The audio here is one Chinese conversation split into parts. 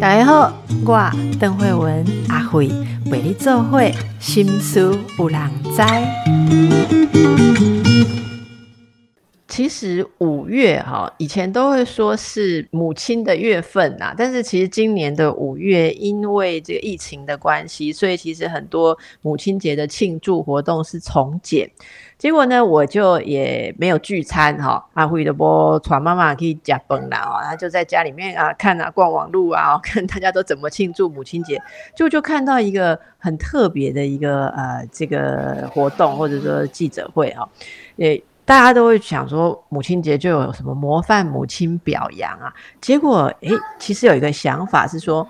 大家好，我邓慧文阿慧为你做会心思有人知。其实五月哈，以前都会说是母亲的月份呐，但是其实今年的五月，因为这个疫情的关系，所以其实很多母亲节的庆祝活动是从简。结果呢，我就也没有聚餐哈，阿辉的波传妈妈可以加崩了哦，他就在家里面啊看啊逛网路啊，看大家都怎么庆祝母亲节，就就看到一个很特别的一个呃这个活动或者说记者会哈，诶。大家都会想说，母亲节就有什么模范母亲表扬啊？结果，诶，其实有一个想法是说，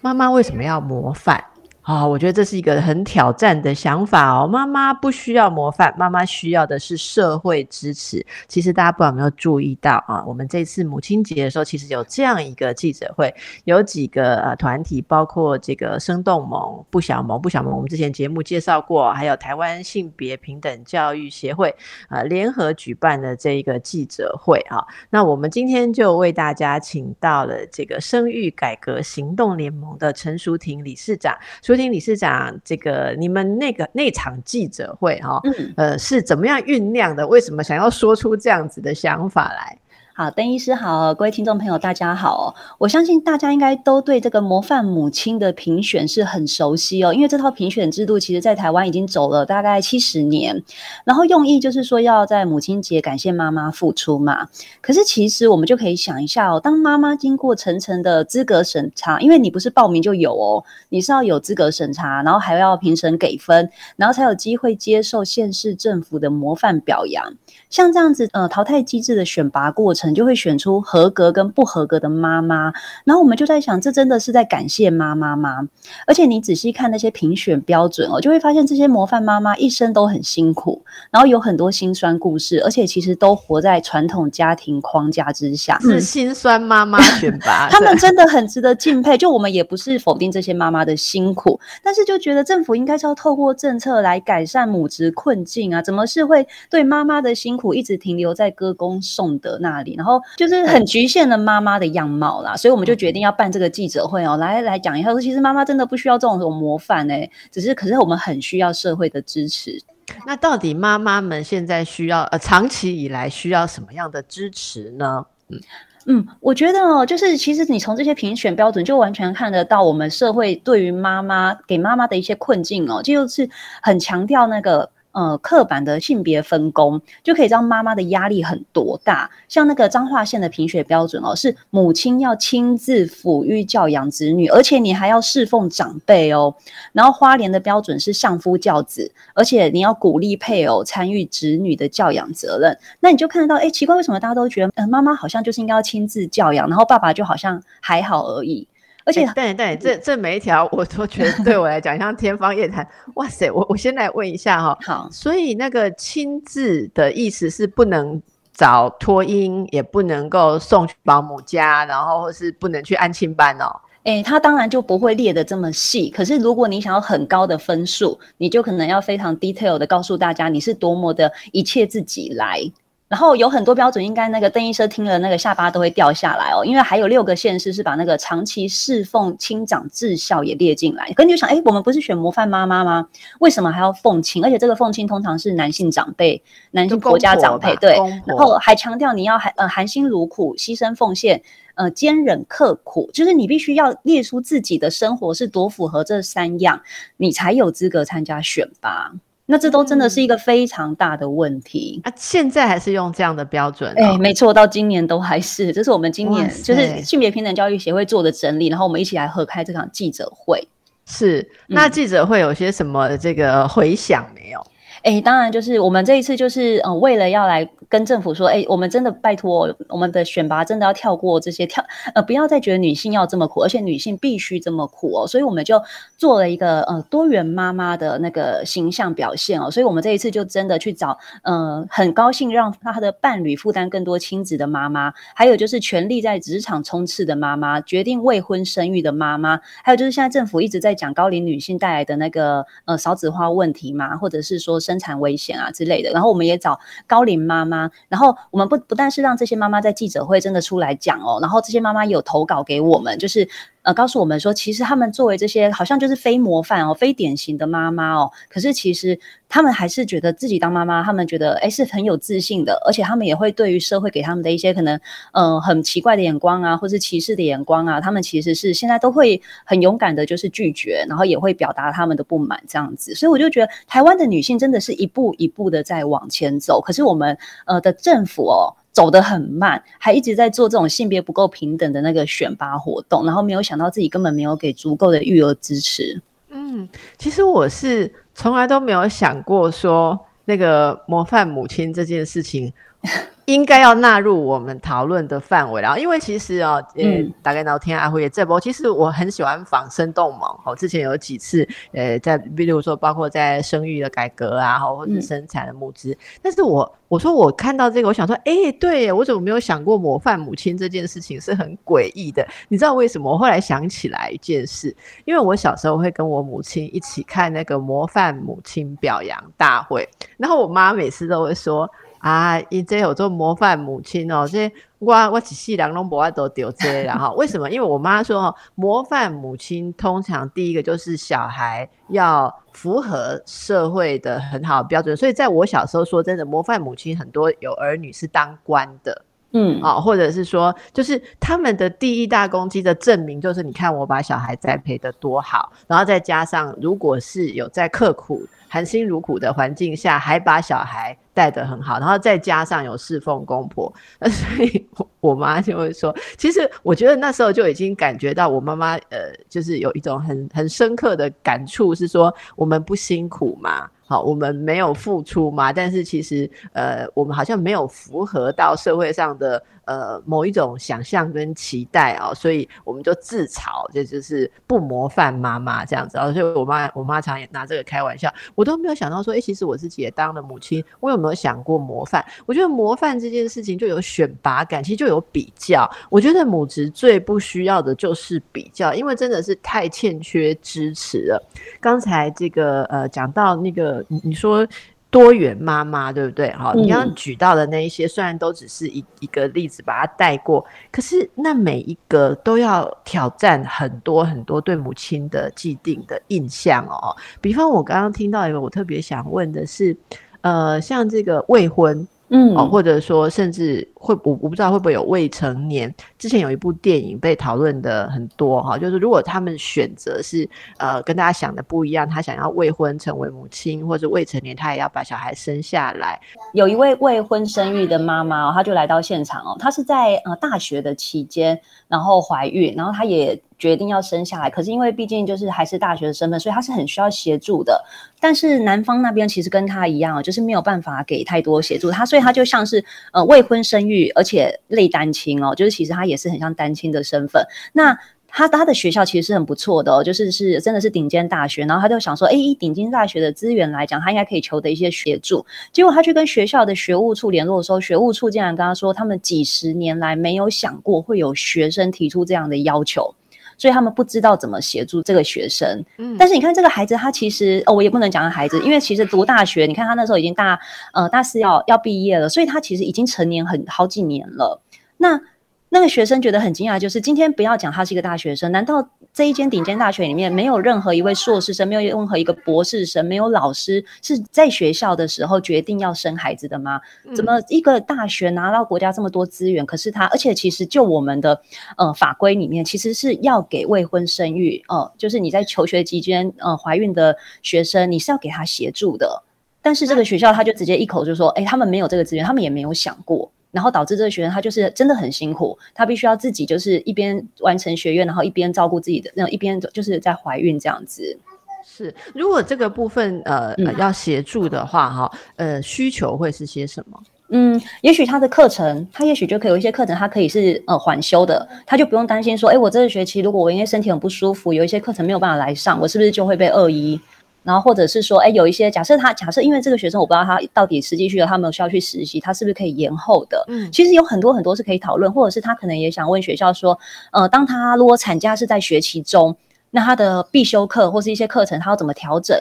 妈妈为什么要模范？啊，我觉得这是一个很挑战的想法哦。妈妈不需要模范，妈妈需要的是社会支持。其实大家不知道有没有注意到啊？我们这次母亲节的时候，其实有这样一个记者会，有几个呃团体，包括这个生动盟、不小盟、不小盟，我们之前节目介绍过，还有台湾性别平等教育协会啊联合举办的这一个记者会啊。那我们今天就为大家请到了这个生育改革行动联盟的陈淑婷理事长。听理事长，这个你们那个那场记者会哈，呃，是怎么样酝酿的？为什么想要说出这样子的想法来？好，邓医师好，各位听众朋友大家好。我相信大家应该都对这个模范母亲的评选是很熟悉哦，因为这套评选制度其实在台湾已经走了大概七十年，然后用意就是说要在母亲节感谢妈妈付出嘛。可是其实我们就可以想一下哦，当妈妈经过层层的资格审查，因为你不是报名就有哦，你是要有资格审查，然后还要评审给分，然后才有机会接受县市政府的模范表扬。像这样子，呃，淘汰机制的选拔过程，就会选出合格跟不合格的妈妈。然后我们就在想，这真的是在感谢妈妈吗？而且你仔细看那些评选标准哦，就会发现这些模范妈妈一生都很辛苦，然后有很多辛酸故事，而且其实都活在传统家庭框架之下，是辛酸妈妈选拔。他们真的很值得敬佩。就我们也不是否定这些妈妈的辛苦，但是就觉得政府应该是要透过政策来改善母职困境啊，怎么是会对妈妈的辛？苦一直停留在歌功颂德那里，然后就是很局限了妈妈的样貌啦，所以我们就决定要办这个记者会哦，来来讲一下说，其实妈妈真的不需要这种种模范哎，只是可是我们很需要社会的支持。那到底妈妈们现在需要呃，长期以来需要什么样的支持呢？嗯嗯，我觉得哦，就是其实你从这些评选标准就完全看得到，我们社会对于妈妈给妈妈的一些困境哦，就是很强调那个。呃，刻板的性别分工就可以让妈妈的压力很多大。像那个彰化县的评选标准哦，是母亲要亲自抚育教养子女，而且你还要侍奉长辈哦。然后花莲的标准是相夫教子，而且你要鼓励配偶参与子女的教养责任。那你就看得到，哎，奇怪，为什么大家都觉得，嗯，妈妈好像就是应该要亲自教养，然后爸爸就好像还好而已。而且，对对，这这每一条我都觉得对我来讲像天方夜谭。哇塞，我我先来问一下哈，好，所以那个亲自的意思是不能找托婴，也不能够送去保姆家，然后或是不能去安亲班哦。哎，他当然就不会列的这么细。可是如果你想要很高的分数，你就可能要非常 detail 的告诉大家你是多么的一切自己来。然后有很多标准，应该那个邓医生听了那个下巴都会掉下来哦，因为还有六个县市是把那个长期侍奉亲长至孝也列进来。可你就想，哎，我们不是选模范妈妈吗？为什么还要奉亲？而且这个奉亲通常是男性长辈、男性国家长辈，对。然后还强调你要含呃含辛茹苦、牺牲奉献、呃坚忍刻苦，就是你必须要列出自己的生活是多符合这三样，你才有资格参加选拔。那这都真的是一个非常大的问题啊！现在还是用这样的标准？哎，没错，到今年都还是。这是我们今年就是性别平等教育协会做的整理，然后我们一起来合开这场记者会。是，那记者会有些什么这个回响没有？哎，当然就是我们这一次就是呃，为了要来跟政府说，哎，我们真的拜托我们的选拔真的要跳过这些跳，呃，不要再觉得女性要这么苦，而且女性必须这么苦哦，所以我们就做了一个呃多元妈妈的那个形象表现哦，所以我们这一次就真的去找，呃，很高兴让他的伴侣负担更多亲子的妈妈，还有就是全力在职场冲刺的妈妈，决定未婚生育的妈妈，还有就是现在政府一直在讲高龄女性带来的那个呃少子化问题嘛，或者是说生生产危险啊之类的。然后我们也找高龄妈妈，然后我们不不但是让这些妈妈在记者会真的出来讲哦，然后这些妈妈有投稿给我们，就是。呃，告诉我们说，其实他们作为这些好像就是非模范哦、非典型的妈妈哦，可是其实他们还是觉得自己当妈妈，他们觉得哎是很有自信的，而且他们也会对于社会给他们的一些可能呃很奇怪的眼光啊，或是歧视的眼光啊，他们其实是现在都会很勇敢的，就是拒绝，然后也会表达他们的不满这样子。所以我就觉得台湾的女性真的是一步一步的在往前走，可是我们呃的政府哦。走得很慢，还一直在做这种性别不够平等的那个选拔活动，然后没有想到自己根本没有给足够的育儿支持。嗯，其实我是从来都没有想过说那个模范母亲这件事情。应该要纳入我们讨论的范围了，因为其实哦，呃，大概聊天阿辉也这波，其实我很喜欢仿生动盲，哦，之前有几次，呃，在比如说包括在生育的改革啊，或者生产的募资，但是我我说我看到这个，我想说，哎，对我怎么没有想过模范母亲这件事情是很诡异的？你知道为什么？我后来想起来一件事，因为我小时候会跟我母亲一起看那个模范母亲表扬大会，然后我妈每次都会说。啊，伊这有做模范母亲哦，这我我只细两拢不爱都丢这了哈。为什么？因为我妈说，模范母亲通常第一个就是小孩要符合社会的很好的标准，所以在我小时候说真的，模范母亲很多有儿女是当官的，嗯啊，或者是说，就是他们的第一大攻击的证明就是，你看我把小孩栽培的多好，然后再加上如果是有在刻苦。含辛茹苦的环境下，还把小孩带得很好，然后再加上有侍奉公婆，那 所以我妈就会说，其实我觉得那时候就已经感觉到我妈妈呃，就是有一种很很深刻的感触，是说我们不辛苦嘛。好，我们没有付出嘛，但是其实，呃，我们好像没有符合到社会上的呃某一种想象跟期待啊，所以我们就自嘲，这就是不模范妈妈这样子啊。所以我妈，我妈常也拿这个开玩笑，我都没有想到说，哎，其实我自己也当了母亲，我有没有想过模范？我觉得模范这件事情就有选拔感，其实就有比较。我觉得母职最不需要的就是比较，因为真的是太欠缺支持了。刚才这个呃讲到那个。你你说多元妈妈对不对？哈，你刚刚举到的那一些，虽然都只是一一个例子，把它带过，可是那每一个都要挑战很多很多对母亲的既定的印象哦。比方我刚刚听到一个，我特别想问的是，呃，像这个未婚。嗯，哦，或者说，甚至会我我不知道会不会有未成年。之前有一部电影被讨论的很多哈，就是如果他们选择是呃跟大家想的不一样，他想要未婚成为母亲，或者未成年他也要把小孩生下来。有一位未婚生育的妈妈，她就来到现场哦，她是在呃大学的期间，然后怀孕，然后她也。决定要生下来，可是因为毕竟就是还是大学的身份，所以他是很需要协助的。但是男方那边其实跟他一样，就是没有办法给太多协助他，所以他就像是呃未婚生育，而且类单亲哦，就是其实他也是很像单亲的身份。那他他的学校其实是很不错的哦，就是是真的是顶尖大学。然后他就想说，哎，以顶尖大学的资源来讲，他应该可以求得一些协助。结果他去跟学校的学务处联络的时候，学务处竟然跟他说，他们几十年来没有想过会有学生提出这样的要求。所以他们不知道怎么协助这个学生，嗯，但是你看这个孩子，他其实哦，我也不能讲孩子，因为其实读大学，你看他那时候已经大呃大四要要毕业了，所以他其实已经成年很好几年了。那那个学生觉得很惊讶，就是今天不要讲他是一个大学生，难道这一间顶尖大学里面没有任何一位硕士生，没有任何一个博士生，没有老师是在学校的时候决定要生孩子的吗？怎么一个大学拿到国家这么多资源，可是他，而且其实就我们的呃法规里面，其实是要给未婚生育，呃，就是你在求学期间呃怀孕的学生，你是要给他协助的，但是这个学校他就直接一口就说，哎，他们没有这个资源，他们也没有想过。然后导致这个学生他就是真的很辛苦，他必须要自己就是一边完成学业，然后一边照顾自己的，那一边就是在怀孕这样子。是，如果这个部分呃要协助的话，哈，呃，需求会是些什么？嗯，也许他的课程，他也许就可以有一些课程，他可以是呃缓修的，他就不用担心说，哎，我这个学期如果我因为身体很不舒服，有一些课程没有办法来上，我是不是就会被恶意？然后或者是说，哎，有一些假设他假设，因为这个学生我不知道他到底实际需要，他没有需要去实习，他是不是可以延后的？嗯，其实有很多很多是可以讨论，或者是他可能也想问学校说，呃，当他如果产假是在学期中，那他的必修课或是一些课程他要怎么调整？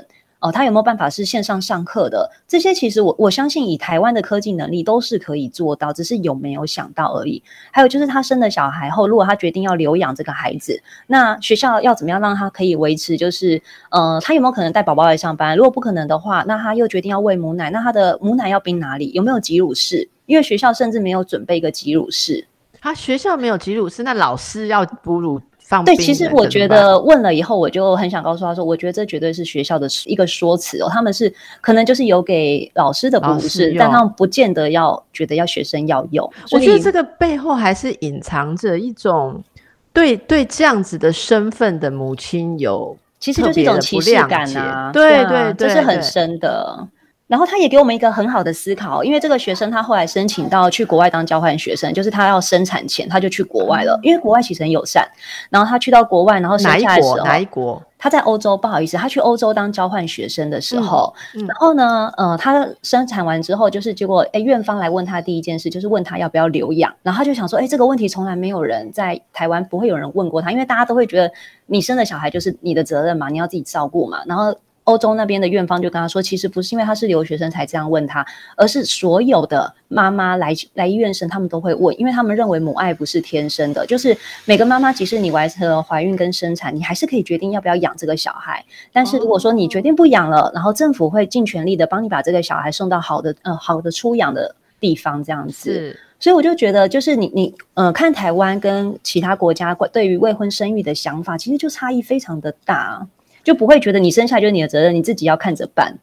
哦，他有没有办法是线上上课的？这些其实我我相信以台湾的科技能力都是可以做到，只是有没有想到而已。还有就是他生了小孩后，如果他决定要留养这个孩子，那学校要怎么样让他可以维持？就是呃，他有没有可能带宝宝来上班？如果不可能的话，那他又决定要喂母奶，那他的母奶要冰哪里？有没有挤乳室？因为学校甚至没有准备一个挤乳室。他学校没有挤乳室，那老师要哺乳。对，其实我觉得问了以后，我就很想告诉他说，我觉得这绝对是学校的一个说辞哦。他们是可能就是有给老师的不是，但他们不见得要觉得要学生要用。我觉得这个背后还是隐藏着一种对对这样子的身份的母亲有，其实就是一种歧视感啊。对对，这是很深的。然后他也给我们一个很好的思考，因为这个学生他后来申请到去国外当交换学生，就是他要生产前他就去国外了，因为国外其实很友善。然后他去到国外，然后生下来的时候，哪一国？他在欧洲，不好意思，他去欧洲当交换学生的时候，然后呢，呃，他生产完之后，就是结果，哎，院方来问他第一件事就是问他要不要留养，然后他就想说，哎，这个问题从来没有人在台湾不会有人问过他，因为大家都会觉得你生的小孩就是你的责任嘛，你要自己照顾嘛，然后。欧洲那边的院方就跟他说，其实不是因为他是留学生才这样问他，而是所有的妈妈来来医院生，他们都会问，因为他们认为母爱不是天生的，就是每个妈妈，即使你完成了怀孕跟生产，你还是可以决定要不要养这个小孩。但是如果说你决定不养了，然后政府会尽全力的帮你把这个小孩送到好的呃好的出养的地方，这样子。所以我就觉得，就是你你呃看台湾跟其他国家对于未婚生育的想法，其实就差异非常的大。就不会觉得你生下就是你的责任，你自己要看着办。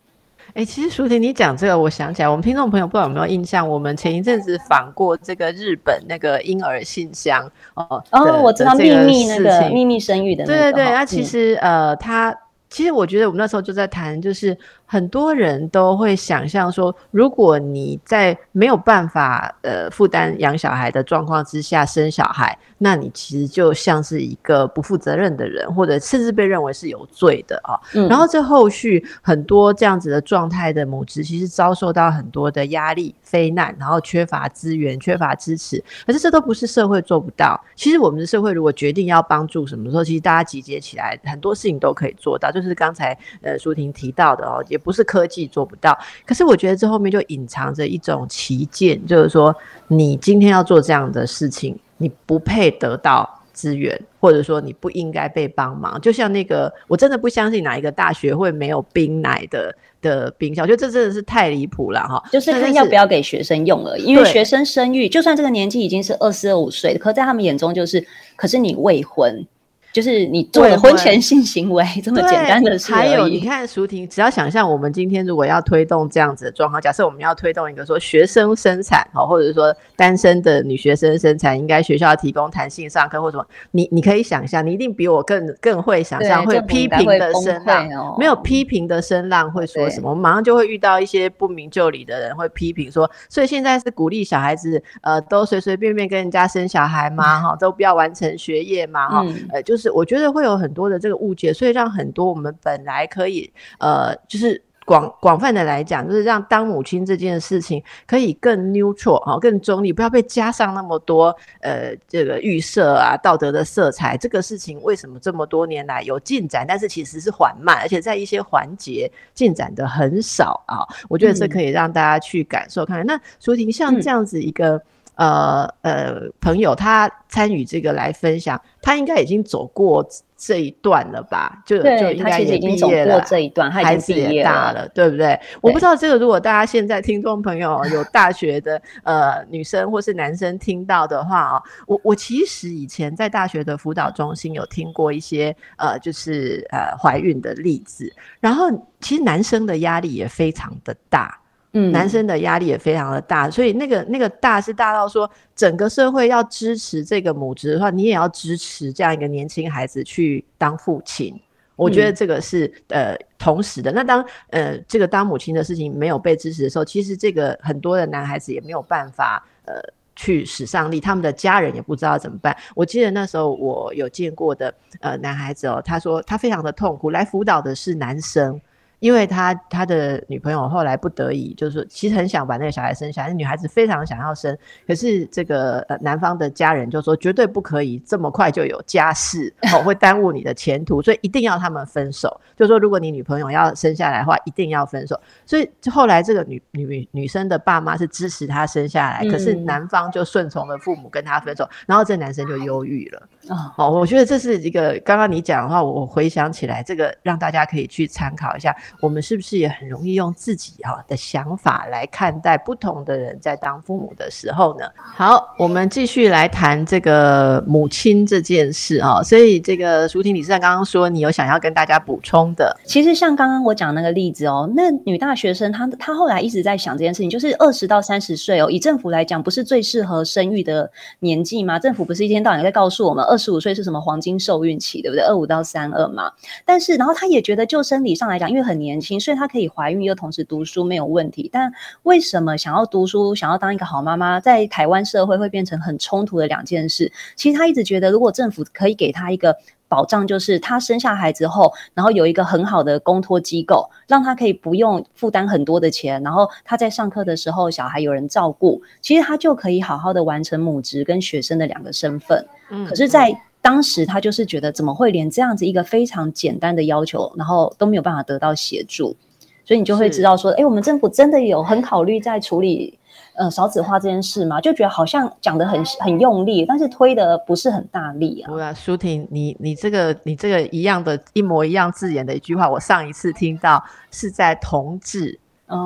哎，其实舒婷，你讲这个，我想起来，我们听众朋友不知道有没有印象，我们前一阵子访过这个日本那个婴儿信箱哦，哦，我知道秘密那个秘密生育的，对对对，那其实呃，他其实我觉得我们那时候就在谈，就是很多人都会想象说，如果你在没有办法呃负担养小孩的状况之下生小孩。那你其实就像是一个不负责任的人，或者甚至被认为是有罪的啊。然后这后续很多这样子的状态的母职，其实遭受到很多的压力、非难，然后缺乏资源、缺乏支持。可是这都不是社会做不到。其实我们的社会如果决定要帮助什么时候，其实大家集结起来，很多事情都可以做到。就是刚才呃舒婷提到的哦，也不是科技做不到。可是我觉得这后面就隐藏着一种旗舰，就是说你今天要做这样的事情。你不配得到资源，或者说你不应该被帮忙。就像那个，我真的不相信哪一个大学会没有冰奶的的冰箱，我觉得这真的是太离谱了哈。就是看要不要给学生用而已，因为学生生育，就算这个年纪已经是二四二五岁，可在他们眼中就是，可是你未婚。就是你做了婚前性行为这么简单的事还有，你看舒婷，只要想象我们今天如果要推动这样子的状况，假设我们要推动一个说学生生产，好，或者说单身的女学生生产，应该学校提供弹性上课或什么，你你可以想象，你一定比我更更会想象会批评的声浪，没有批评的声浪会说什么？我们马上就会遇到一些不明就里的人会批评说，所以现在是鼓励小孩子呃都随随便便跟人家生小孩吗？哈，都不要完成学业吗？哈，呃，就是。是，我觉得会有很多的这个误解，所以让很多我们本来可以，呃，就是广广泛的来讲，就是让当母亲这件事情可以更 neutral 哈，更中立，不要被加上那么多呃这个预设啊、道德的色彩。这个事情为什么这么多年来有进展，但是其实是缓慢，而且在一些环节进展的很少啊？我觉得这可以让大家去感受看。那舒婷像这样子一个。呃呃，朋友他参与这个来分享，他应该已经走过这一段了吧？就就应该也毕业了。这一段，孩子也大了，对不对？我不知道这个，如果大家现在听众朋友 有大学的呃女生或是男生听到的话啊，我我其实以前在大学的辅导中心有听过一些呃，就是呃怀孕的例子，然后其实男生的压力也非常的大。嗯，男生的压力也非常的大，所以那个那个大是大到说，整个社会要支持这个母职的话，你也要支持这样一个年轻孩子去当父亲。我觉得这个是呃同时的。那当呃这个当母亲的事情没有被支持的时候，其实这个很多的男孩子也没有办法呃去使上力，他们的家人也不知道怎么办。我记得那时候我有见过的呃男孩子哦，他说他非常的痛苦，来辅导的是男生。因为他他的女朋友后来不得已，就是说其实很想把那个小孩生下来，女孩子非常想要生，可是这个呃男方的家人就说绝对不可以这么快就有家室，哦会耽误你的前途，所以一定要他们分手。就说如果你女朋友要生下来的话，一定要分手。所以后来这个女女女生的爸妈是支持她生下来，可是男方就顺从了父母跟她分手，然后这男生就忧郁了。哦，我觉得这是一个刚刚你讲的话，我回想起来，这个让大家可以去参考一下。我们是不是也很容易用自己哈的想法来看待不同的人在当父母的时候呢？好，我们继续来谈这个母亲这件事啊。所以这个舒婷理事长刚刚说，你有想要跟大家补充的？其实像刚刚我讲那个例子哦，那女大学生她她后来一直在想这件事情，就是二十到三十岁哦，以政府来讲，不是最适合生育的年纪吗？政府不是一天到晚在告诉我们，二十五岁是什么黄金受孕期，对不对？二五到三二嘛。但是然后她也觉得，就生理上来讲，因为很年轻，所以她可以怀孕又同时读书没有问题。但为什么想要读书、想要当一个好妈妈，在台湾社会会变成很冲突的两件事？其实她一直觉得，如果政府可以给她一个保障，就是她生下孩子后，然后有一个很好的公托机构，让她可以不用负担很多的钱，然后她在上课的时候，小孩有人照顾，其实她就可以好好的完成母职跟学生的两个身份。嗯，可是，在当时他就是觉得怎么会连这样子一个非常简单的要求，然后都没有办法得到协助，所以你就会知道说，哎，我们政府真的有很考虑在处理呃少子化这件事吗？就觉得好像讲的很很用力，但是推的不是很大力啊。对啊，舒婷，你你这个你这个一样的一模一样字眼的一句话，我上一次听到是在同志。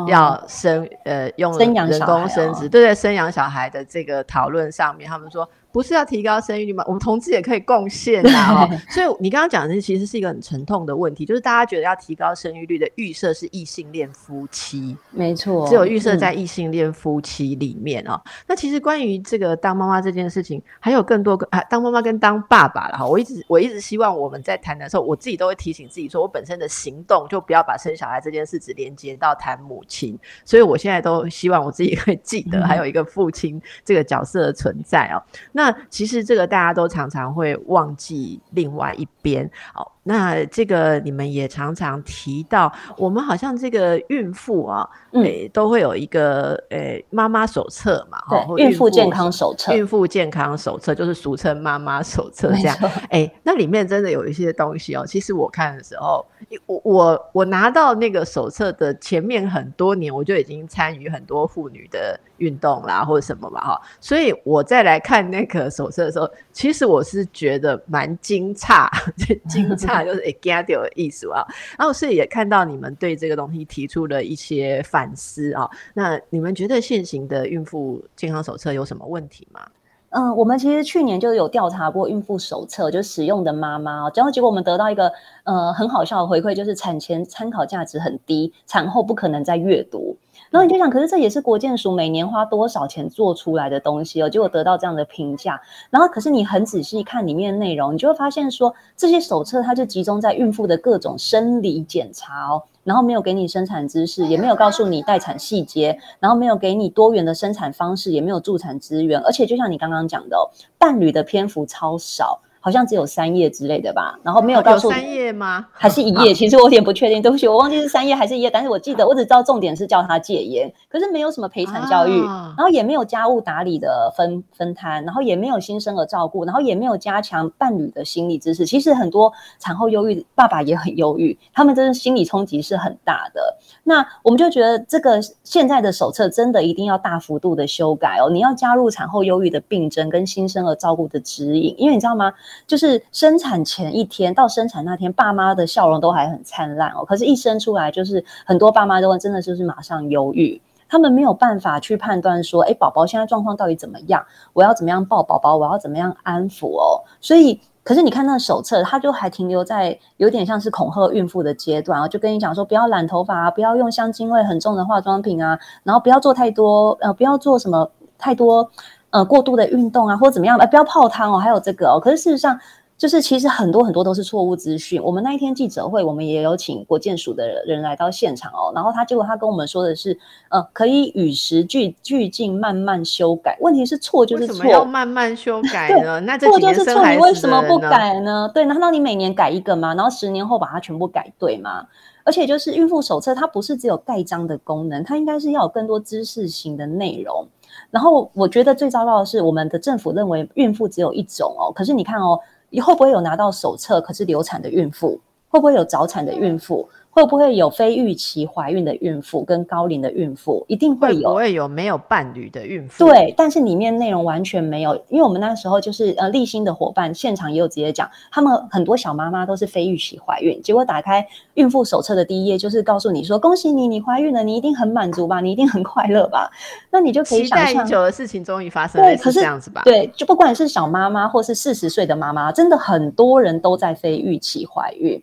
要生呃用人工生殖，对对，生养小孩的这个讨论上面，他们说。不是要提高生育率吗？我们同志也可以贡献啊！所以你刚刚讲的其实是一个很沉痛的问题，就是大家觉得要提高生育率的预设是异性恋夫妻，没错，只有预设在异性恋夫妻里面哦。那其实关于这个当妈妈这件事情，还有更多个啊，当妈妈跟当爸爸了哈。我一直我一直希望我们在谈的时候，我自己都会提醒自己说，我本身的行动就不要把生小孩这件事只连接到谈母亲。所以我现在都希望我自己可以记得还有一个父亲这个角色的存在哦。那那其实这个大家都常常会忘记另外一边哦。那这个你们也常常提到，我们好像这个孕妇啊，诶都会有一个诶妈妈手册嘛，哈，孕妇健康手册，孕妇健康手册就是俗称妈妈手册这样。哎，那里面真的有一些东西哦。其实我看的时候，我我我拿到那个手册的前面很多年，我就已经参与很多妇女的运动啦，或者什么嘛哈。所以我再来看那个手册的时候，其实我是觉得蛮惊诧，惊诧。就是诶 get 掉的意思啊，然后所以也看到你们对这个东西提出了一些反思啊。那你们觉得现行的孕妇健康手册有什么问题吗？嗯，我们其实去年就有调查过孕妇手册，就使用的妈妈，然后结果我们得到一个呃很好笑的回馈，就是产前参考价值很低，产后不可能再阅读。然后你就想，可是这也是国建署每年花多少钱做出来的东西哦，结果得到这样的评价。然后可是你很仔细看里面的内容，你就会发现说，这些手册它就集中在孕妇的各种生理检查哦，然后没有给你生产知识，也没有告诉你待产细节，然后没有给你多元的生产方式，也没有助产资源，而且就像你刚刚讲的，伴侣的篇幅超少。好像只有三页之类的吧，然后没有告诉三页吗？还是一页？其实我有点不确定，对不起，我忘记是三页还是一页。但是我记得，我只知道重点是叫他戒烟，可是没有什么陪产教育，然后也没有家务打理的分分摊，然后也没有新生儿照顾，然后也没有加强伴侣的心理知识。其实很多产后忧郁爸爸也很忧郁，他们真的心理冲击是很大的。那我们就觉得这个现在的手册真的一定要大幅度的修改哦，你要加入产后忧郁的病症跟新生儿照顾的指引，因为你知道吗？就是生产前一天到生产那天，爸妈的笑容都还很灿烂哦。可是，一生出来，就是很多爸妈都会真的就是马上忧郁，他们没有办法去判断说，哎，宝宝现在状况到底怎么样？我要怎么样抱宝宝？我要怎么样安抚哦？所以，可是你看那手册，它就还停留在有点像是恐吓孕妇的阶段啊，就跟你讲说，不要染头发啊，不要用香精味很重的化妆品啊，然后不要做太多，呃，不要做什么太多。呃，过度的运动啊，或者怎么样，呃，不要泡汤哦，还有这个哦。可是事实上，就是其实很多很多都是错误资讯。我们那一天记者会，我们也有请国建署的人来到现场哦，然后他结果他跟我们说的是，呃，可以与时俱俱进，慢慢修改。问题是错就是错，要慢慢修改呢？那错就是错，你为什么不改呢？对，难道你每年改一个吗？然后十年后把它全部改对吗？而且就是孕妇手册，它不是只有盖章的功能，它应该是要有更多知识型的内容。然后我觉得最糟糕的是，我们的政府认为孕妇只有一种哦，可是你看哦。你会不会有拿到手册？可是流产的孕妇会不会有早产的孕妇？会不会有非预期怀孕的孕妇跟高龄的孕妇？一定会有。不会有没有伴侣的孕妇？对，但是里面内容完全没有，因为我们那时候就是呃立新的伙伴现场也有直接讲，他们很多小妈妈都是非预期怀孕，结果打开孕妇手册的第一页就是告诉你说：“恭喜你，你怀孕了，你一定很满足吧？你一定很快乐吧？” 那你就可以想象，期待已久的事情终于发生了，是这样子吧？对，就不管是小妈妈或是四十岁的妈妈，真的很多人都在非预期怀孕。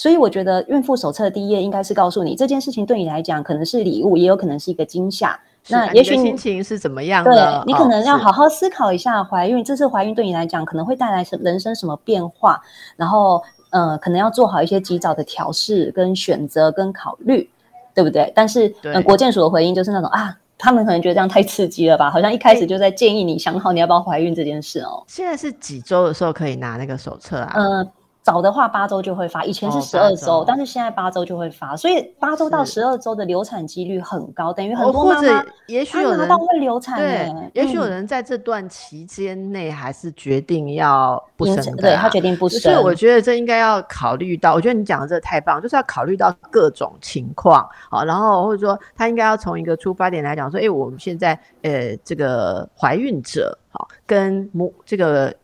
所以我觉得孕妇手册第一页应该是告诉你这件事情对你来讲可能是礼物，也有可能是一个惊吓。那也许心情是怎么样的？对你可能要好好思考一下，怀孕这次怀孕对你来讲可能会带来什人生什么变化？然后呃，可能要做好一些及早的调试、跟选择、跟考虑，对不对？但是呃，国建署的回应就是那种啊，他们可能觉得这样太刺激了吧？好像一开始就在建议你想好你要不要怀孕这件事哦。现在是几周的时候可以拿那个手册啊？嗯。早的话八周就会发，以前是十二周，但是现在八周就会发，所以八周到十二周的流产几率很高，等于很多妈妈也许有人会流产，对，也许有人在这段期间内还是决定要不生，对他决定不生，所以我觉得这应该要考虑到，我觉得你讲的这个太棒，就是要考虑到各种情况啊，然后或者说他应该要从一个出发点来讲说，哎，我们现在呃这个怀孕者好跟母这个。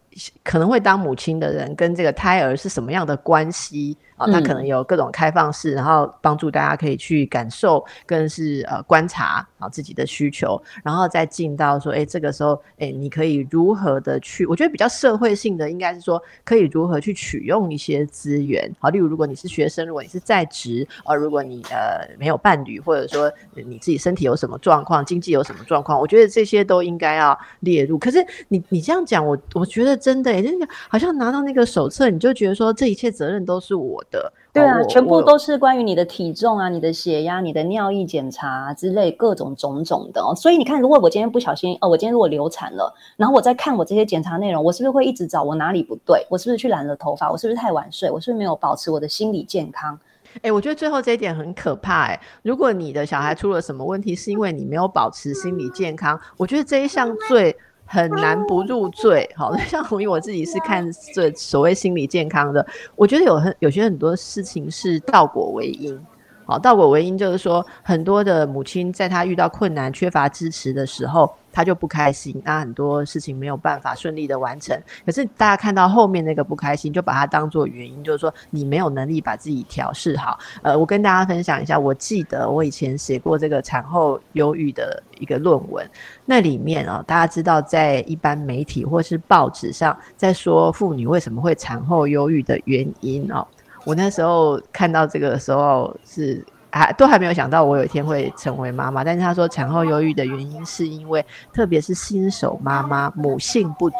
可能会当母亲的人跟这个胎儿是什么样的关系？啊，它可能有各种开放式，然后帮助大家可以去感受，更是呃观察啊自己的需求，然后再进到说，哎，这个时候，哎，你可以如何的去？我觉得比较社会性的应该是说，可以如何去取用一些资源。好，例如如果你是学生，如果你是在职，啊，如果你呃没有伴侣，或者说你自己身体有什么状况，经济有什么状况，我觉得这些都应该要列入。可是你你这样讲，我我觉得真的，那个好像拿到那个手册，你就觉得说这一切责任都是我。的对啊，全部都是关于你的体重啊、你的血压、你的尿液检查之类各种种种的哦。所以你看，如果我今天不小心哦，我今天如果流产了，然后我在看我这些检查内容，我是不是会一直找我哪里不对？我是不是去染了头发？我是不是太晚睡？我是不是没有保持我的心理健康？哎，我觉得最后这一点很可怕哎。如果你的小孩出了什么问题，是因为你没有保持心理健康，我觉得这一项罪。很难不入罪，好，像红衣我自己是看这所谓心理健康的，我觉得有很有些很多事情是倒果为因，好，倒果为因就是说很多的母亲在她遇到困难、缺乏支持的时候。她就不开心，那很多事情没有办法顺利的完成。可是大家看到后面那个不开心，就把它当做原因，就是说你没有能力把自己调试好。呃，我跟大家分享一下，我记得我以前写过这个产后忧郁的一个论文，那里面啊，大家知道在一般媒体或是报纸上在说妇女为什么会产后忧郁的原因哦，我那时候看到这个的时候是。还都还没有想到我有一天会成为妈妈，但是他说产后忧郁的原因是因为，特别是新手妈妈母性不足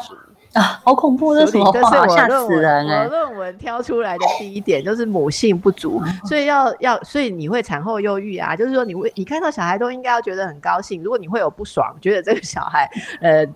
啊，好恐怖，这是什么话？吓死人！我论文挑出来的第一点就是母性不足，所以要要，所以你会产后忧郁啊，就是说你会你看到小孩都应该要觉得很高兴，如果你会有不爽，觉得这个小孩呃。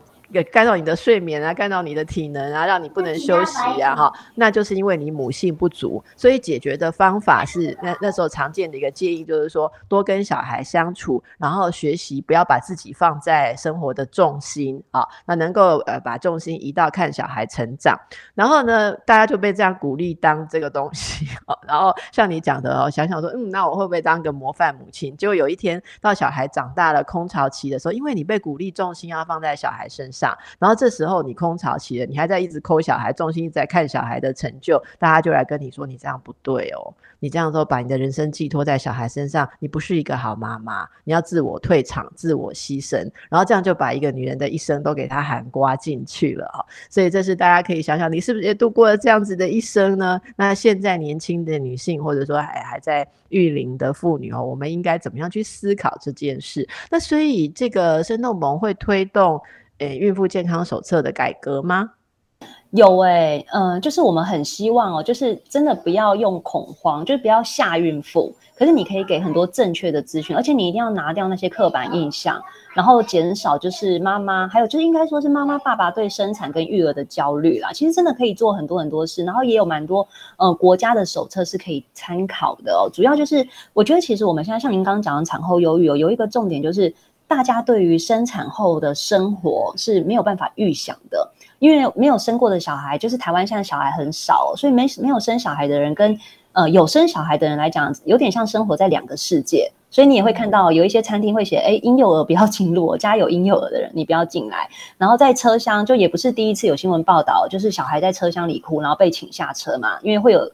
干扰你的睡眠啊，干扰你的体能啊，让你不能休息啊，哈，那就是因为你母性不足，所以解决的方法是那那时候常见的一个建议就是说多跟小孩相处，然后学习不要把自己放在生活的重心啊，那能够呃把重心移到看小孩成长，然后呢，大家就被这样鼓励当这个东西，然后像你讲的哦，想想说，嗯，那我会不会当个模范母亲？结果有一天到小孩长大了空巢期的时候，因为你被鼓励重心要放在小孩身上。然后这时候你空巢期了，你还在一直抠小孩，重心在看小孩的成就，大家就来跟你说你这样不对哦，你这样说把你的人生寄托在小孩身上，你不是一个好妈妈，你要自我退场、自我牺牲，然后这样就把一个女人的一生都给她含刮进去了哈。所以这是大家可以想想，你是不是也度过了这样子的一生呢？那现在年轻的女性，或者说还还在育龄的妇女哦，我们应该怎么样去思考这件事？那所以这个生动盟会推动。诶，孕妇健康手册的改革吗？有哎，嗯，就是我们很希望哦，就是真的不要用恐慌，就是不要吓孕妇。可是你可以给很多正确的资讯，而且你一定要拿掉那些刻板印象，然后减少就是妈妈，还有就是应该说是妈妈爸爸对生产跟育儿的焦虑啦。其实真的可以做很多很多事，然后也有蛮多呃国家的手册是可以参考的哦。主要就是我觉得其实我们现在像您刚刚讲的产后忧郁哦，有一个重点就是大家对于生产后的生活是没有办法预想的。因为没有生过的小孩，就是台湾现在小孩很少，所以没没有生小孩的人跟呃有生小孩的人来讲，有点像生活在两个世界。所以你也会看到有一些餐厅会写，哎，婴幼儿不要进入，我家有婴幼儿的人你不要进来。然后在车厢就也不是第一次有新闻报道，就是小孩在车厢里哭，然后被请下车嘛，因为会有。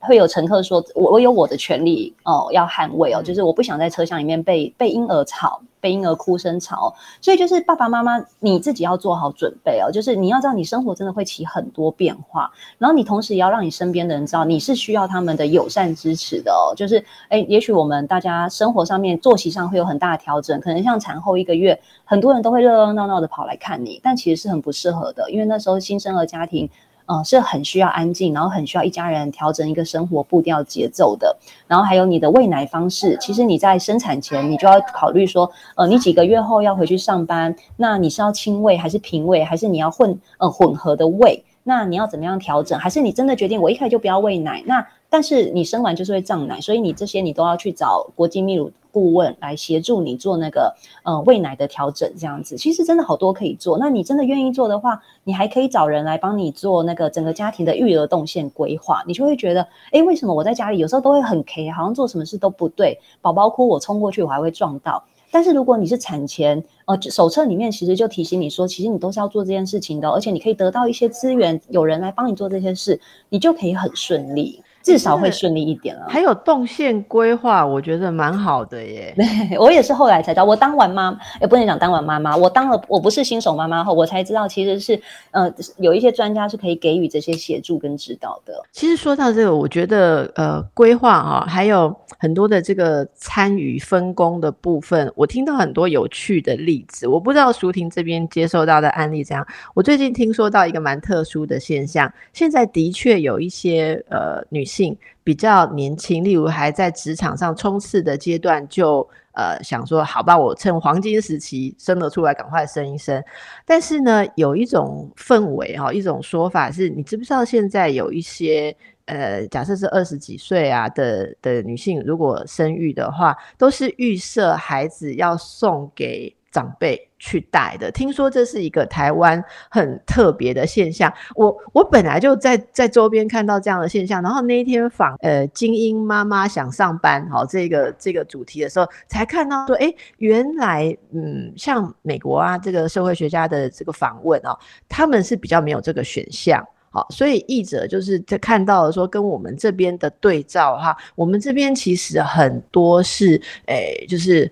会有乘客说：“我我有我的权利哦，要捍卫哦，就是我不想在车厢里面被被婴儿吵，被婴儿哭声吵。所以就是爸爸妈妈你自己要做好准备哦，就是你要知道你生活真的会起很多变化，然后你同时也要让你身边的人知道你是需要他们的友善支持的哦。就是哎，也许我们大家生活上面作息上会有很大的调整，可能像产后一个月，很多人都会热热闹闹的跑来看你，但其实是很不适合的，因为那时候新生儿家庭。”嗯，是很需要安静，然后很需要一家人调整一个生活步调节奏的。然后还有你的喂奶方式，其实你在生产前你就要考虑说，呃，你几个月后要回去上班，那你是要亲喂还是平喂，还是你要混呃混合的喂？那你要怎么样调整？还是你真的决定我一开始就不要喂奶？那但是你生完就是会胀奶，所以你这些你都要去找国际泌乳。顾问来协助你做那个呃喂奶的调整，这样子其实真的好多可以做。那你真的愿意做的话，你还可以找人来帮你做那个整个家庭的育儿动线规划。你就会觉得，哎，为什么我在家里有时候都会很 K，好像做什么事都不对，宝宝哭我冲过去我还会撞到。但是如果你是产前，呃，手册里面其实就提醒你说，其实你都是要做这件事情的，而且你可以得到一些资源，有人来帮你做这些事，你就可以很顺利。至少会顺利一点了。还有动线规划，我觉得蛮好的耶。对我也是后来才知道，我当完妈也不能讲当完妈妈，我当了我不是新手妈妈后，我才知道其实是呃有一些专家是可以给予这些协助跟指导的。其实说到这个，我觉得呃规划啊，还有很多的这个参与分工的部分，我听到很多有趣的例子。我不知道舒婷这边接受到的案例怎样。我最近听说到一个蛮特殊的现象，现在的确有一些呃女性。性比较年轻，例如还在职场上冲刺的阶段，就呃想说，好吧，我趁黄金时期生了出来，赶快生一生。但是呢，有一种氛围哈，一种说法是，你知不知道现在有一些呃，假设是二十几岁啊的的女性，如果生育的话，都是预设孩子要送给。长辈去带的，听说这是一个台湾很特别的现象。我我本来就在在周边看到这样的现象，然后那一天访呃精英妈妈想上班，好这个这个主题的时候，才看到说，哎，原来嗯，像美国啊这个社会学家的这个访问哦，他们是比较没有这个选项，好，所以译者就是在看到了说，跟我们这边的对照哈，我们这边其实很多是，诶，就是。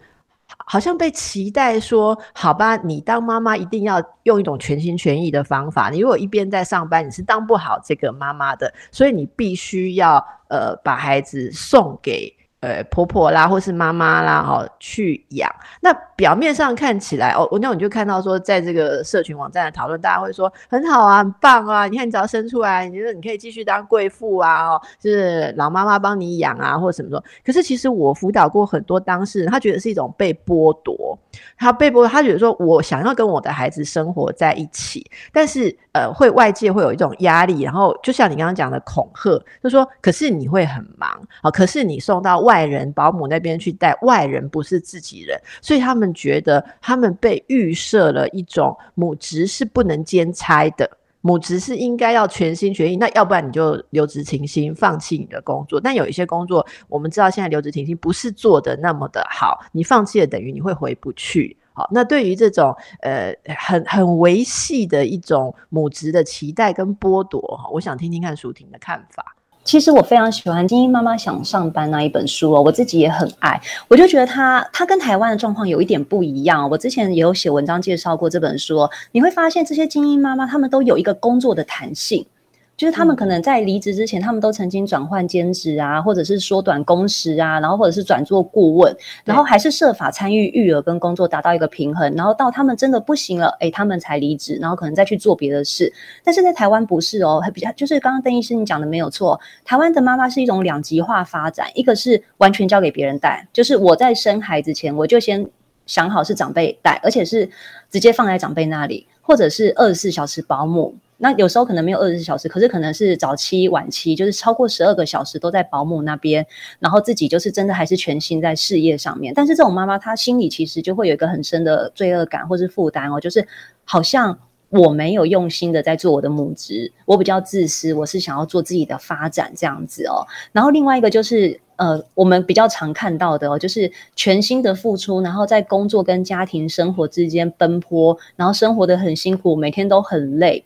好像被期待说，好吧，你当妈妈一定要用一种全心全意的方法。你如果一边在上班，你是当不好这个妈妈的，所以你必须要呃把孩子送给。呃，婆婆啦，或是妈妈啦，哈，去养。那表面上看起来，哦，我那你就看到说，在这个社群网站的讨论，大家会说很好啊，很棒啊。你看，你只要生出来，你觉得你可以继续当贵妇啊，哦，就是老妈妈帮你养啊，或者什么说。可是其实我辅导过很多当事人，他觉得是一种被剥夺。他被剥夺，他觉得说我想要跟我的孩子生活在一起，但是呃，会外界会有一种压力，然后就像你刚刚讲的恐吓，就说可是你会很忙啊，可是你送到外。外人保姆那边去带外人不是自己人，所以他们觉得他们被预设了一种母职是不能兼差的，母职是应该要全心全意。那要不然你就留职停薪，放弃你的工作。但有一些工作，我们知道现在留职停薪不是做的那么的好，你放弃了等于你会回不去。好，那对于这种呃很很维系的一种母职的期待跟剥夺，我想听听看舒婷的看法。其实我非常喜欢《精英妈妈想上班》那一本书哦，我自己也很爱。我就觉得它它跟台湾的状况有一点不一样。我之前也有写文章介绍过这本书，你会发现这些精英妈妈她们都有一个工作的弹性。就是他们可能在离职之前，他们都曾经转换兼职啊，或者是缩短工时啊，然后或者是转做顾问，然后还是设法参与育儿跟工作达到一个平衡，然后到他们真的不行了，哎，他们才离职，然后可能再去做别的事。但是在台湾不是哦，还比较就是刚刚邓医师你讲的没有错，台湾的妈妈是一种两极化发展，一个是完全交给别人带，就是我在生孩子前我就先想好是长辈带，而且是直接放在长辈那里，或者是二十四小时保姆。那有时候可能没有二十四小时，可是可能是早期、晚期，就是超过十二个小时都在保姆那边，然后自己就是真的还是全心在事业上面。但是这种妈妈她心里其实就会有一个很深的罪恶感或是负担哦，就是好像我没有用心的在做我的母职，我比较自私，我是想要做自己的发展这样子哦。然后另外一个就是呃，我们比较常看到的哦，就是全心的付出，然后在工作跟家庭生活之间奔波，然后生活的很辛苦，每天都很累。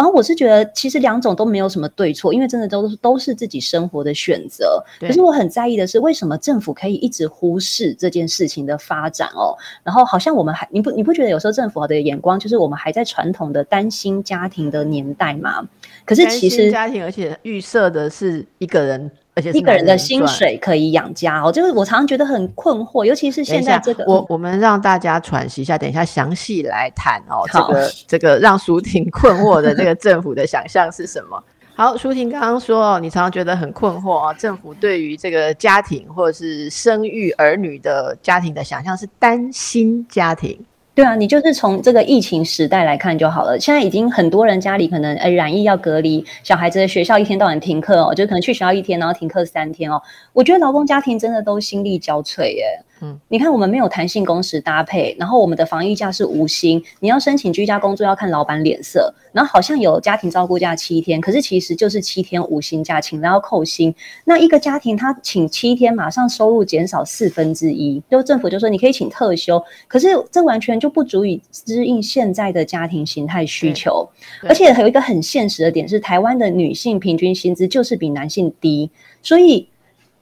然后我是觉得，其实两种都没有什么对错，因为真的都都是自己生活的选择。可是我很在意的是，为什么政府可以一直忽视这件事情的发展哦？然后好像我们还你不你不觉得有时候政府的眼光就是我们还在传统的单亲家庭的年代吗？可是其实家庭，而且预设的是一个人。而且一个人的薪水可以养家哦，就是我常常觉得很困惑，尤其是现在这个，我我们让大家喘息一下，等一下详细来谈哦。这个 这个让舒婷困惑的这个政府的想象是什么？好，舒婷刚刚说哦，你常常觉得很困惑啊，政府对于这个家庭或者是生育儿女的家庭的想象是担心家庭。对啊，你就是从这个疫情时代来看就好了。现在已经很多人家里可能呃染疫要隔离，小孩子的学校一天到晚停课哦，就可能去学校一天，然后停课三天哦。我觉得劳工家庭真的都心力交瘁耶。嗯，你看我们没有弹性工时搭配，然后我们的防疫假是无薪，你要申请居家工作要看老板脸色，然后好像有家庭照顾假七天，可是其实就是七天无薪假，请然后扣薪。那一个家庭他请七天，马上收入减少四分之一，就政府就说你可以请特休，可是这完全就不足以支应现在的家庭形态需求，而且还有一个很现实的点是，台湾的女性平均薪资就是比男性低，所以。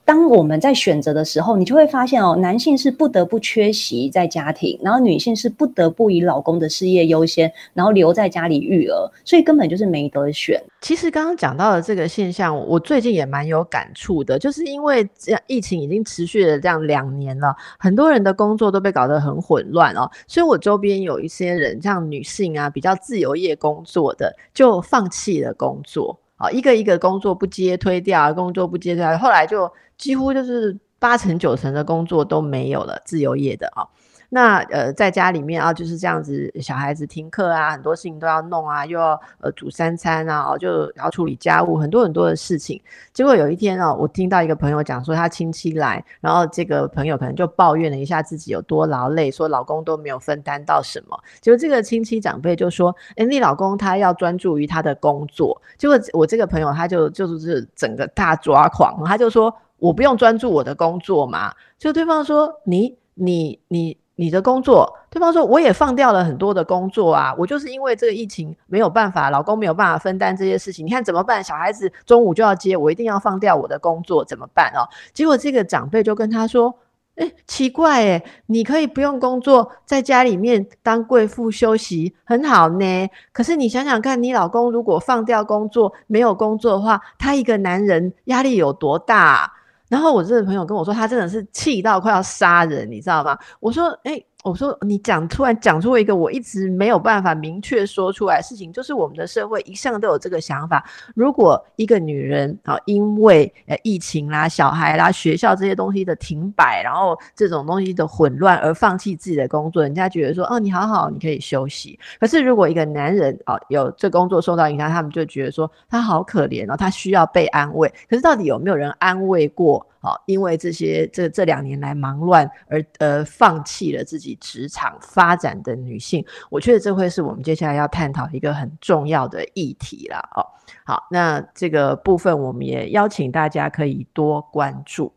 当我们在选择的时候，你就会发现哦，男性是不得不缺席在家庭，然后女性是不得不以老公的事业优先，然后留在家里育儿，所以根本就是没得选。其实刚刚讲到的这个现象，我最近也蛮有感触的，就是因为这样疫情已经持续了这样两年了，很多人的工作都被搞得很混乱哦，所以我周边有一些人，像女性啊，比较自由业工作的，就放弃了工作啊，一个一个工作不接推掉，工作不接推掉，后来就。几乎就是八成九成的工作都没有了，自由业的啊。那呃，在家里面啊，就是这样子，小孩子停课啊，很多事情都要弄啊，又要呃煮三餐啊，哦，就要处理家务，很多很多的事情。结果有一天哦，我听到一个朋友讲说，他亲戚来，然后这个朋友可能就抱怨了一下自己有多劳累，说老公都没有分担到什么。结果这个亲戚长辈就说：“哎，你老公他要专注于他的工作。”结果我这个朋友他就就是整个大抓狂，他就说。我不用专注我的工作嘛？就对方说你你你你的工作，对方说我也放掉了很多的工作啊，我就是因为这个疫情没有办法，老公没有办法分担这些事情，你看怎么办？小孩子中午就要接，我一定要放掉我的工作，怎么办哦？结果这个长辈就跟他说。哎，奇怪哎，你可以不用工作，在家里面当贵妇休息，很好呢。可是你想想看，你老公如果放掉工作，没有工作的话，他一个男人压力有多大？然后我这个朋友跟我说，他真的是气到快要杀人，你知道吗？我说，哎。我说你讲突然讲出一个我一直没有办法明确说出来的事情，就是我们的社会一向都有这个想法：如果一个女人啊，因为呃疫情啦、小孩啦、学校这些东西的停摆，然后这种东西的混乱而放弃自己的工作，人家觉得说哦你好好，你可以休息。可是如果一个男人啊有这工作受到影响，他们就觉得说他好可怜哦，他需要被安慰。可是到底有没有人安慰过？好，因为这些这这两年来忙乱而呃放弃了自己职场发展的女性，我觉得这会是我们接下来要探讨一个很重要的议题了。哦，好，那这个部分我们也邀请大家可以多关注。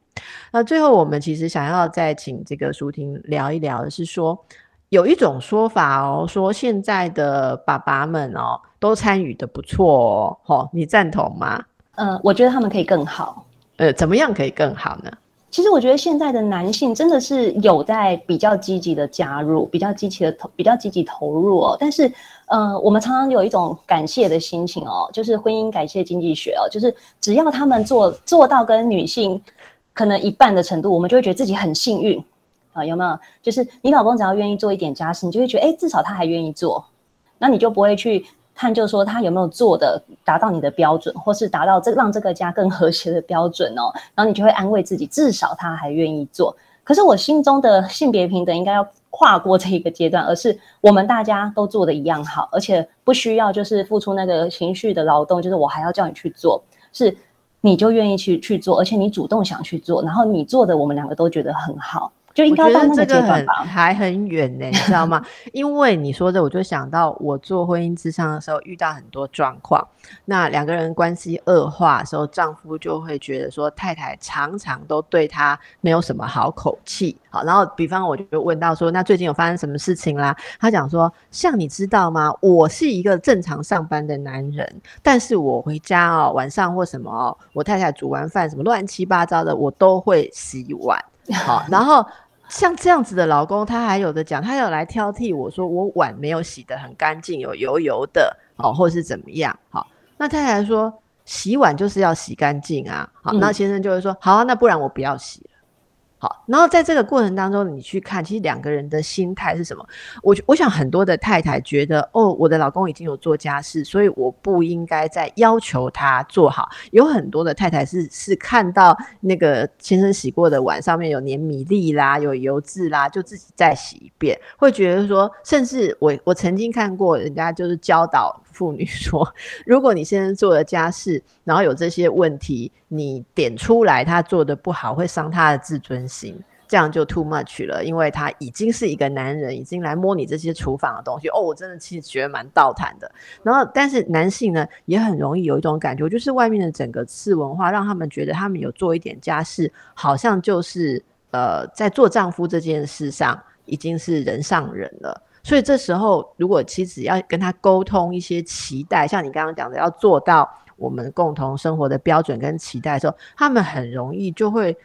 那最后我们其实想要再请这个舒婷聊一聊的是说，有一种说法哦，说现在的爸爸们哦都参与的不错哦，好，你赞同吗？呃，我觉得他们可以更好。呃，怎么样可以更好呢？其实我觉得现在的男性真的是有在比较积极的加入，比较积极的投，比较积极投入哦。但是，呃，我们常常有一种感谢的心情哦，就是婚姻感谢经济学哦，就是只要他们做做到跟女性可能一半的程度，我们就会觉得自己很幸运啊。有没有？就是你老公只要愿意做一点家事，你就会觉得，哎，至少他还愿意做，那你就不会去。探究说他有没有做的达到你的标准，或是达到这让这个家更和谐的标准哦，然后你就会安慰自己，至少他还愿意做。可是我心中的性别平等应该要跨过这一个阶段，而是我们大家都做的一样好，而且不需要就是付出那个情绪的劳动，就是我还要叫你去做，是你就愿意去去做，而且你主动想去做，然后你做的我们两个都觉得很好。就应该到那个阶段吧，还很远呢，你知道吗？因为你说的，我就想到我做婚姻之商的时候遇到很多状况。那两个人关系恶化的时候，丈夫就会觉得说太太常常都对他没有什么好口气。好，然后比方我就问到说，那最近有发生什么事情啦？他讲说，像你知道吗？我是一个正常上班的男人，但是我回家哦，晚上或什么哦，我太太煮完饭什么乱七八糟的，我都会洗碗。好，然后像这样子的老公，他还有的讲，他有来挑剔我说我碗没有洗得很干净，有油油的，哦，或是怎么样？好，那太太说洗碗就是要洗干净啊。好，那先生就会说，好啊，那不然我不要洗。好，然后在这个过程当中，你去看，其实两个人的心态是什么？我我想很多的太太觉得，哦，我的老公已经有做家事，所以我不应该再要求他做好。有很多的太太是是看到那个先生洗过的碗上面有粘米粒啦，有油渍啦，就自己再洗一遍，会觉得说，甚至我我曾经看过人家就是教导。妇女说：“ 如果你现在做了家事，然后有这些问题，你点出来他做的不好，会伤他的自尊心，这样就 too much 了。因为他已经是一个男人，已经来摸你这些厨房的东西。哦，我真的其实觉得蛮倒谈的。然后，但是男性呢，也很容易有一种感觉，就是外面的整个次文化，让他们觉得他们有做一点家事，好像就是呃，在做丈夫这件事上，已经是人上人了。”所以这时候，如果妻子要跟他沟通一些期待，像你刚刚讲的，要做到我们共同生活的标准跟期待的时候，他们很容易就会，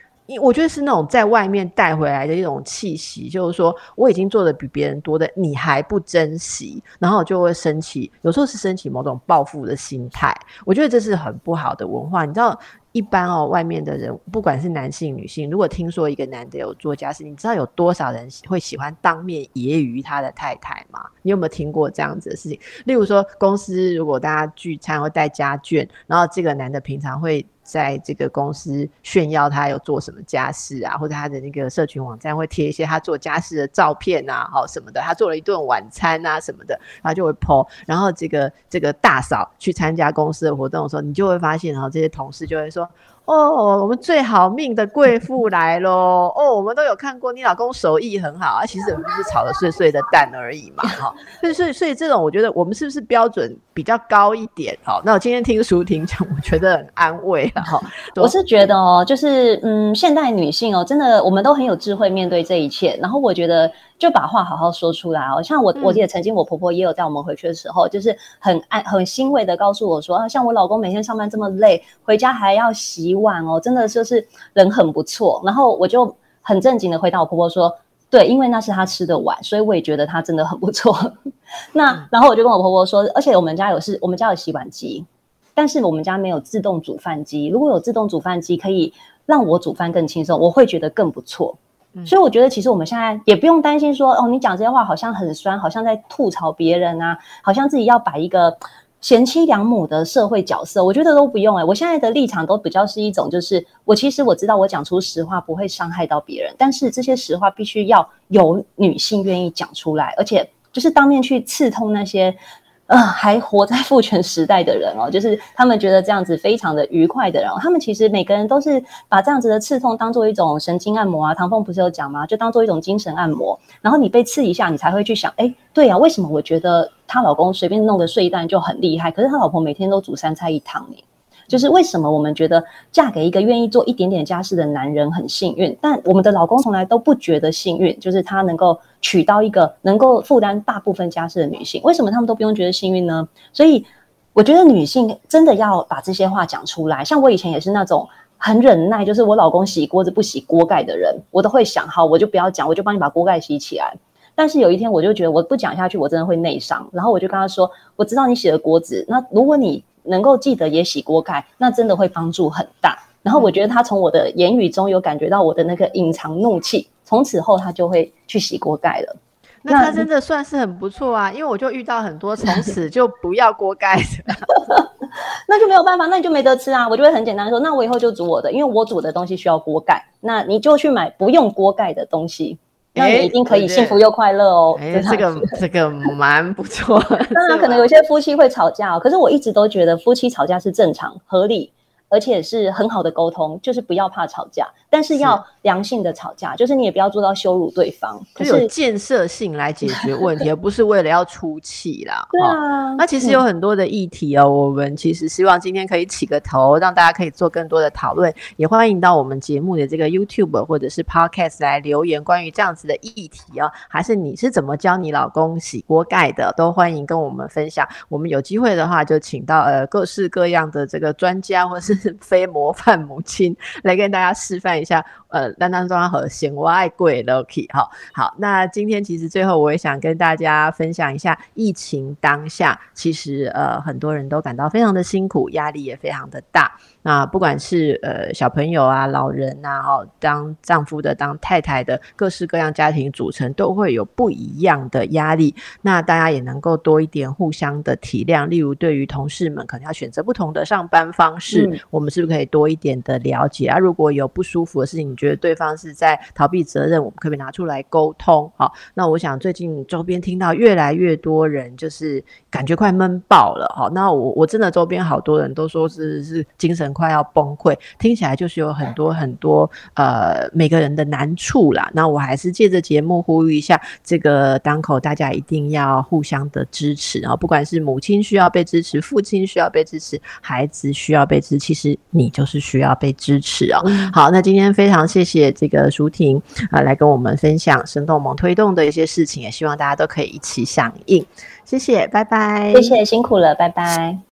我觉得是那种在外面带回来的一种气息，就是说我已经做的比别人多的，你还不珍惜，然后就会生气，有时候是升起某种报复的心态。我觉得这是很不好的文化，你知道。一般哦，外面的人不管是男性女性，如果听说一个男的有做家事，你知道有多少人会喜欢当面揶揄他的太太吗？你有没有听过这样子的事情？例如说，公司如果大家聚餐会带家眷，然后这个男的平常会。在这个公司炫耀他有做什么家事啊，或者他的那个社群网站会贴一些他做家事的照片啊，好什么的，他做了一顿晚餐啊什么的，他就会 po。然后这个这个大嫂去参加公司的活动的时候，你就会发现，然后这些同事就会说。哦，我们最好命的贵妇来喽！哦，我们都有看过，你老公手艺很好啊。其实我们就是炒了碎碎的蛋而已嘛，哈。所以，所以，所以这种，我觉得我们是不是标准比较高一点？好，那我今天听舒婷讲，我觉得很安慰了哈。我是觉得哦，就是嗯，现代女性哦，真的我们都很有智慧面对这一切。然后我觉得。就把话好好说出来哦，像我，我也曾经，我婆婆也有在我们回去的时候，就是很安、很欣慰的告诉我说，啊，像我老公每天上班这么累，回家还要洗碗哦，真的就是人很不错。然后我就很正经的回答我婆婆说，对，因为那是她吃的碗，所以我也觉得她真的很不错。那然后我就跟我婆婆说，而且我们家有是，我们家有洗碗机，但是我们家没有自动煮饭机。如果有自动煮饭机，可以让我煮饭更轻松，我会觉得更不错。所以我觉得，其实我们现在也不用担心说，哦，你讲这些话好像很酸，好像在吐槽别人啊，好像自己要摆一个贤妻良母的社会角色。我觉得都不用哎，我现在的立场都比较是一种，就是我其实我知道我讲出实话不会伤害到别人，但是这些实话必须要有女性愿意讲出来，而且就是当面去刺痛那些。呃，还活在父权时代的人哦，就是他们觉得这样子非常的愉快的人，他们其实每个人都是把这样子的刺痛当做一种神经按摩啊。唐凤不是有讲吗？就当做一种精神按摩，然后你被刺一下，你才会去想，哎，对呀，为什么我觉得她老公随便弄个睡袋就很厉害，可是她老婆每天都煮三菜一汤呢？就是为什么我们觉得嫁给一个愿意做一点点家事的男人很幸运，但我们的老公从来都不觉得幸运，就是他能够娶到一个能够负担大部分家事的女性，为什么他们都不用觉得幸运呢？所以我觉得女性真的要把这些话讲出来。像我以前也是那种很忍耐，就是我老公洗锅子不洗锅盖的人，我都会想，好，我就不要讲，我就帮你把锅盖洗起来。但是有一天，我就觉得我不讲下去，我真的会内伤。然后我就跟他说，我知道你洗了锅子，那如果你能够记得也洗锅盖，那真的会帮助很大。然后我觉得他从我的言语中有感觉到我的那个隐藏怒气，从此后他就会去洗锅盖了。那他真的算是很不错啊，因为我就遇到很多从此就不要锅盖的，那就没有办法，那你就没得吃啊。我就会很简单说，那我以后就煮我的，因为我煮的东西需要锅盖，那你就去买不用锅盖的东西，那你一定可以幸福又快乐哦。哎，这个这个蛮不错。当然，可能有些夫妻会吵架哦，可是我一直都觉得夫妻吵架是正常合理。而且是很好的沟通，就是不要怕吵架，但是要良性的吵架，就是你也不要做到羞辱对方，就有建设性来解决问题，而不是为了要出气啦。对啊，那其实有很多的议题哦，我们其实希望今天可以起个头，让大家可以做更多的讨论，也欢迎到我们节目的这个 YouTube 或者是 Podcast 来留言，关于这样子的议题哦，还是你是怎么教你老公洗锅盖的，都欢迎跟我们分享。我们有机会的话，就请到呃各式各样的这个专家或是。非模范母亲来跟大家示范一下，呃，担当中和弦，我爱贵 Lucky 哈。好，那今天其实最后我也想跟大家分享一下，疫情当下，其实呃很多人都感到非常的辛苦，压力也非常的大。那不管是呃小朋友啊、老人呐，哈，当丈夫的、当太太的，各式各样家庭组成都会有不一样的压力。那大家也能够多一点互相的体谅，例如对于同事们可能要选择不同的上班方式，我们是不是可以多一点的了解啊？如果有不舒服的事情，你觉得对方是在逃避责任，我们可不可以拿出来沟通？好，那我想最近周边听到越来越多人就是感觉快闷爆了，好，那我我真的周边好多人都说是是精神。快要崩溃，听起来就是有很多很多呃每个人的难处啦。那我还是借着节目呼吁一下，这个当口大家一定要互相的支持啊！不管是母亲需要被支持，父亲需要被支持，孩子需要被支持，其实你就是需要被支持哦。好，那今天非常谢谢这个舒婷啊，来跟我们分享生动盟推动的一些事情，也希望大家都可以一起响应。谢谢，拜拜。谢谢，辛苦了，拜拜。